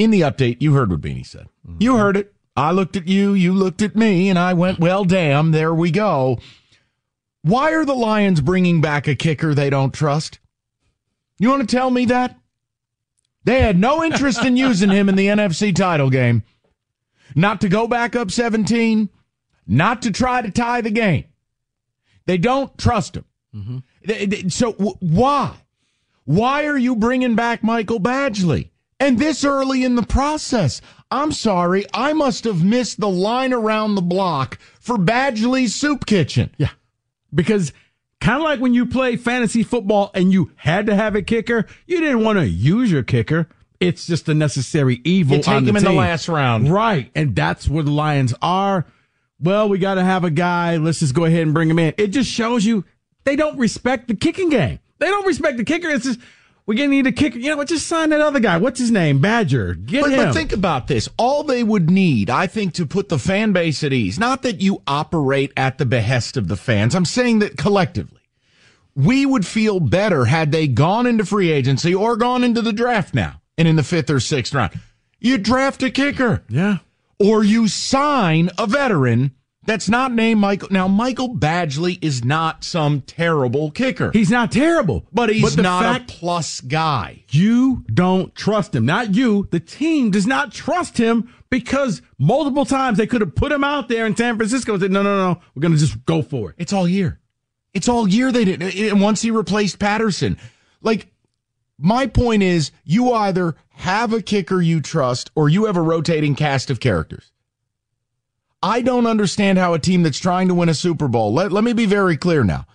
In the update, you heard what Beanie said. You heard it. I looked at you, you looked at me, and I went, well, damn, there we go. Why are the Lions bringing back a kicker they don't trust? You want to tell me that? They had no interest in using him in the NFC title game. Not to go back up 17, not to try to tie the game. They don't trust him. Mm-hmm. So w- why? Why are you bringing back Michael Badgley? And this early in the process? I'm sorry, I must have missed the line around the block for Badgley's Soup Kitchen. Yeah. Because kind of like when you play fantasy football and you had to have a kicker, you didn't want to use your kicker. It's just a necessary evil. You take him in the last round. Right. And that's where the Lions are. Well, we got to have a guy. Let's just go ahead and bring him in. It just shows you they don't respect the kicking game. They don't respect the kicker. It's just, we're going to need a kicker. You know what? Just sign that other guy. What's his name? Badger. Get But, him. but think about this. All they would need, I think, to put the fan base at ease, not that you operate at the behest of the fans. I'm saying that collectively, we would feel better had they gone into free agency or gone into the draft now and in the fifth or sixth round. You draft a kicker yeah. or you sign a veteran that's not named Michael. Now, Michael Badgley is not some terrible kicker, He's not terrible, but he's the not fact a plus guy. You don't trust him. Not you. The team does not trust him because multiple times they could have put him out there in San Francisco and said, no, no, no, we're going to just go for it. It's all year. It's all year they didn't. And once he replaced Patterson, like my point is, you either have a kicker you trust or you have a rotating cast of characters. I don't understand how a team that's trying to win a Super Bowl, let, let me be very clear now,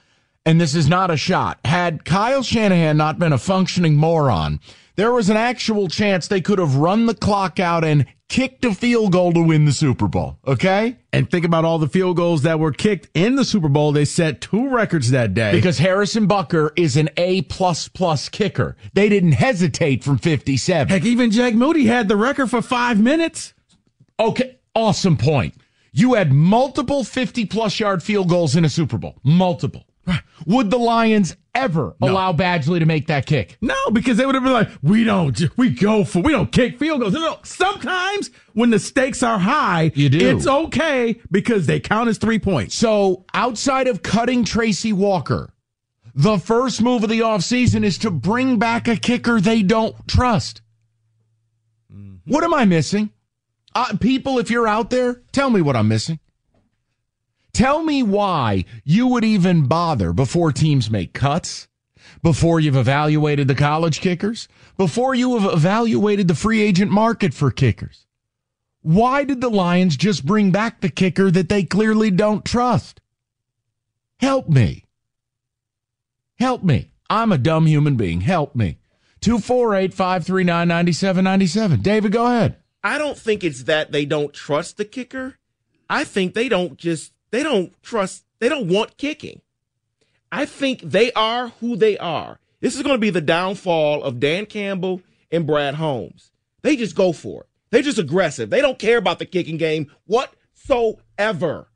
and this is not a shot. Had Kyle Shanahan not been a functioning moron, there was an actual chance they could have run the clock out and kicked a field goal to win the Super Bowl. Okay? And think about all the field goals that were kicked in the Super Bowl. They set two records that day. Because Harrison Butker is an A plus plus kicker. They didn't hesitate from 57. Heck, even Jake Moody had the record for five minutes. Okay, awesome point. You had multiple 50 plus yard field goals in a Super Bowl. Multiple. Would the Lions ever allow Badgley to make that kick? No, because they would have been like, we don't, we go for, we don't kick field goals. No, no. Sometimes when the stakes are high, You do. it's okay because they count as three points. So outside of cutting Tracy Walker, the first move of the offseason is to bring back a kicker they don't trust. Mm-hmm. What am I missing? Uh, people, if you're out there, tell me what I'm missing. Tell me why you would even bother before teams make cuts, before you've evaluated the college kickers, before you have evaluated the free agent market for kickers. Why did the Lions just bring back the kicker that they clearly don't trust? Help me. Help me. I'm a dumb human being. Help me. 248 539 9797. David, go ahead. I don't think it's that they don't trust the kicker. I think they don't just they don't trust they don't want kicking. I think they are who they are. This is going to be the downfall of Dan Campbell and Brad Holmes. They just go for it. They're just aggressive. They don't care about the kicking game whatsoever.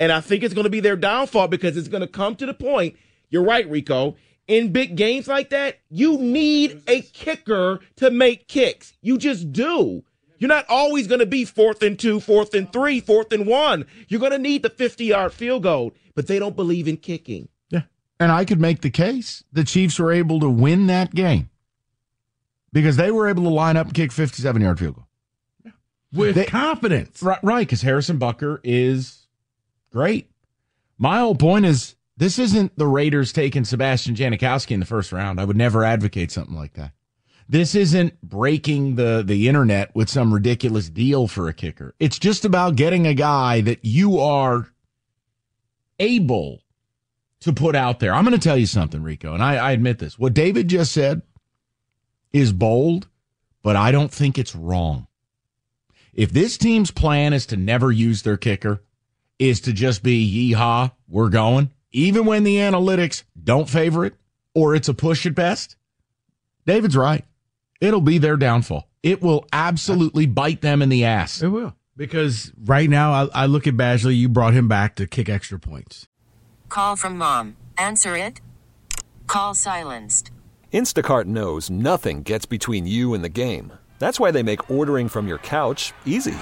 And I think it's going to be their downfall because it's going to come to the point. You're right, Rico. In big games like that, you need a kicker to make kicks. You just do. You're not always going to be fourth and two, fourth and three, fourth and one. You're going to need the 50 yard field goal, but they don't believe in kicking. Yeah. And I could make the case the Chiefs were able to win that game because they were able to line up and kick 57 yard field goal. Yeah. with They- confidence. Right, right, because Harrison Butker is great. My whole point is this isn't the Raiders taking Sebastian Janikowski in the first round. I would never advocate something like that. This isn't breaking the, the internet with some ridiculous deal for a kicker. It's just about getting a guy that you are able to put out there. I'm going to tell you something, Rico, and I, I admit this. What David just said is bold, but I don't think it's wrong. If this team's plan is to never use their kicker, is to just be yeehaw, we're going, even when the analytics don't favor it or it's a push at best, David's right. It'll be their downfall. It will absolutely bite them in the ass. It will. Because right now, I, I look at Badgley. You brought him back to kick extra points. Call from mom. Answer it. Call silenced. Instacart knows nothing gets between you and the game. That's why they make ordering from your couch easy.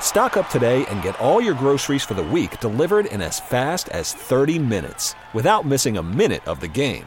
Stock up today and get all your groceries for the week delivered in as fast as 30 minutes without missing a minute of the game.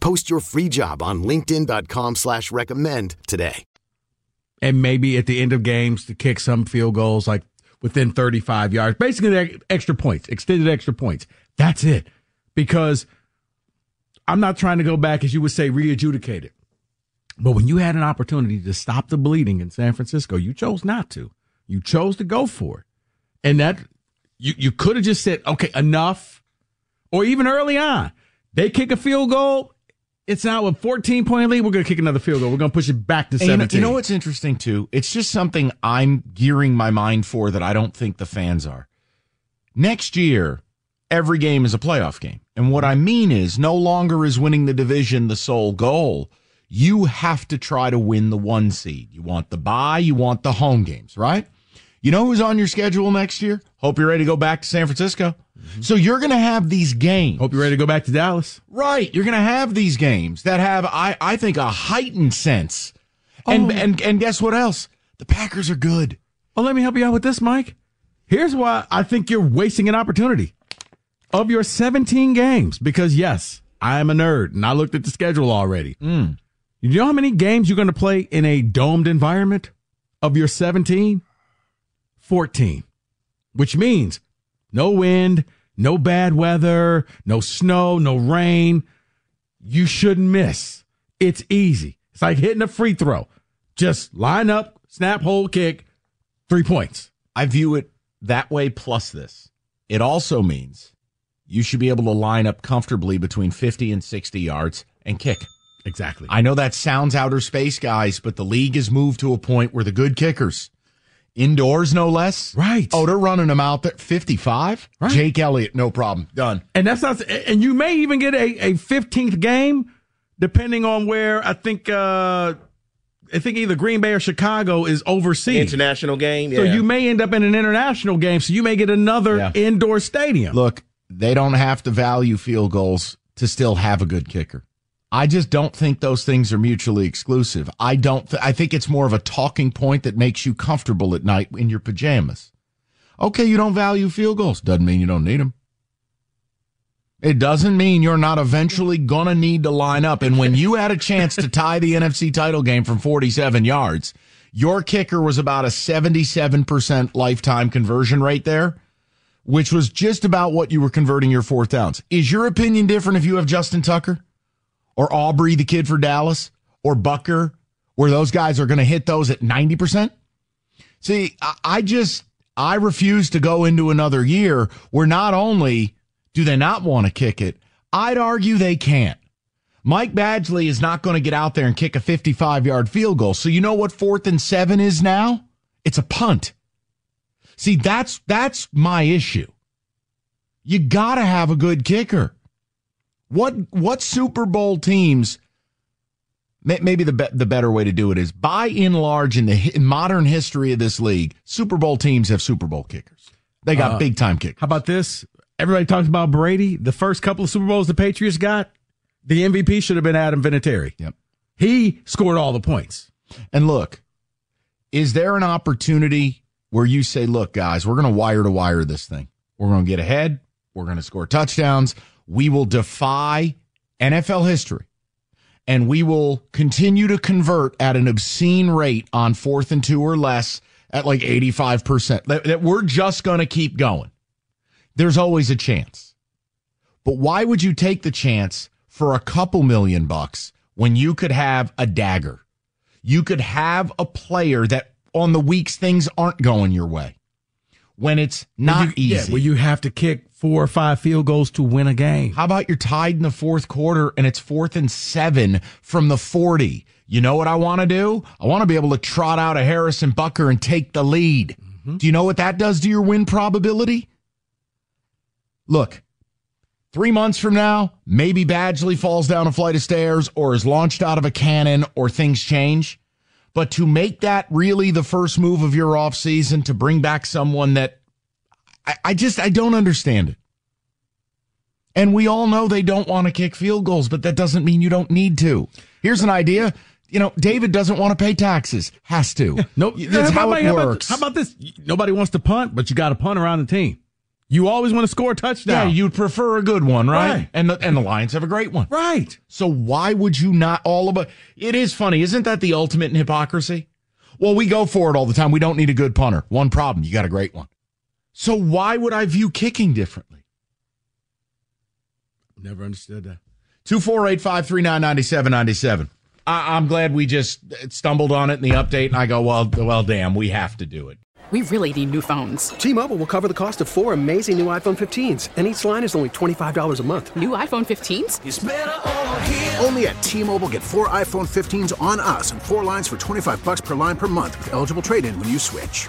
Post your free job on linkedin.com slash recommend today. And maybe at the end of games to kick some field goals like within 35 yards. Basically, extra points, extended extra points. That's it. Because I'm not trying to go back, as you would say, re-adjudicate it. But when you had an opportunity to stop the bleeding in San Francisco, you chose not to. You chose to go for it. And that you, you could have just said, okay, enough. Or even early on, they kick a field goal. It's now a 14 point lead. We're going to kick another field goal. We're going to push it back to And you know, 17. you know what's interesting too? It's just something I'm gearing my mind for that I don't think the fans are. Next year, every game is a playoff game. And what I mean is no longer is winning the division the sole goal. You have to try to win the one seed. You want the bye, you want the home games, right? You know who's on your schedule next year? Hope you're ready to go back to San Francisco. So you're going to have these games. Hope you're ready to go back to Dallas. Right. You're going to have these games that have, I, I think, a heightened sense. And, oh. and, and guess what else? The Packers are good. Oh, let me help you out with this, Mike. Here's why I think you're wasting an opportunity. Of your 17 games, because yes, I am a nerd and I looked at the schedule already. Hmm. You know how many games you're going to play in a domed environment? Of your 17, 14, which means no wind, no bad weather, no snow, no rain. You shouldn't miss. It's easy. It's like hitting a free throw. Just line up, snap, hold, kick, three points. I view it that way plus this. It also means you should be able to line up comfortably between 50 and 60 yards and kick. Exactly. I know that sounds outer space, guys, but the league has moved to a point where the good kickers, indoors no less. Right. Oh, they're running them out there. 55? Right. Jake Elliott, no problem. Done. and that's not, and you may even get a, a 15th game depending on where I think, uh, I think either Green Bay or Chicago is overseas. International game. So you may end up in an international game. So you may get another Yeah. indoor stadium. Look, they don't have to value field goals to still have a good kicker. I just don't think those things are mutually exclusive. I don't, th- I think it's more of a talking point that makes you comfortable at night in your pajamas. Okay, you don't value field goals. Doesn't mean you don't need them. It doesn't mean you're not eventually gonna need to line up. And when you had a chance to tie the NFC title game from 47 yards, Your kicker was about a 77% lifetime conversion rate there, which was just about what you were converting your fourth downs. Is your opinion different if you have Justin Tucker or Aubrey, the kid for Dallas, or Butker, where those guys are going to hit those at 90%? See, I, just, I refuse to go into another year where not only do they not want to kick it, I'd argue they can't. Mike Badgley is not going to get out there and kick a 55 yard field goal. So you know what fourth and seven is now? It's a punt. See, that's, that's my issue. You gotta have a good kicker. What, what Super Bowl teams, maybe the, be, the better way to do it is by and large in the in modern history of this league, Super Bowl teams have Super Bowl kickers. They got Uh, big time kickers. How about this? Everybody talks about Brady. The first couple of Super Bowls the Patriots got, the MVP should have been Adam Vinatieri. Yep. He scored all the points. And look, is there an opportunity where you say, look, guys, we're going to wire to wire this thing? We're going to get ahead. We're going to score touchdowns. We will defy NFL history and we will continue to convert at an obscene rate on fourth and two or less at like 85%. That, that we're just going to keep going. There's always a chance. But why would you take the chance for a couple million bucks when you could have a dagger? You could have a player that on the weeks things aren't going your way. When it's not you, easy. Yeah, where you have to kick four or five field goals to win a game. How about you're tied in the fourth quarter and it's fourth and seven from the 40? You know what I want to do? I want to be able to trot out a Harrison Butker and take the lead. Mm-hmm. Do you know what that does to your win probability? Look, three months from now, maybe Badgley falls down a flight of stairs or is launched out of a cannon or things change. But to make that really the first move of your offseason to bring back someone that I, I just I don't understand it. And we all know they don't want to kick field goals, but that doesn't mean you don't need to. Here's an idea. You know, David doesn't want to pay taxes. Has to. Nope. That's how it about, works. How about this? Nobody wants to punt, but you got to punt around the team. You always want to score a touchdown. yeah, you'd prefer a good one, right? Right. And the and the Lions have a great one. right. So why would you not all of it? It is funny, isn't that the ultimate in hypocrisy? Well, we go for it all the time. We don't need a good punter. One problem, you got a great one. So why would I view kicking differently? Never understood that. 248 539 9797. I'm glad we just stumbled on it in the update, and I go, well, well, damn, we have to do it. We really need new phones. T-Mobile will cover the cost of four amazing new iPhone 15s, and each line is only $25 a month. New iPhone 15s? Only at T-Mobile get four iPhone 15s on us and four lines for 25 bucks per line per month with eligible trade-in when you switch.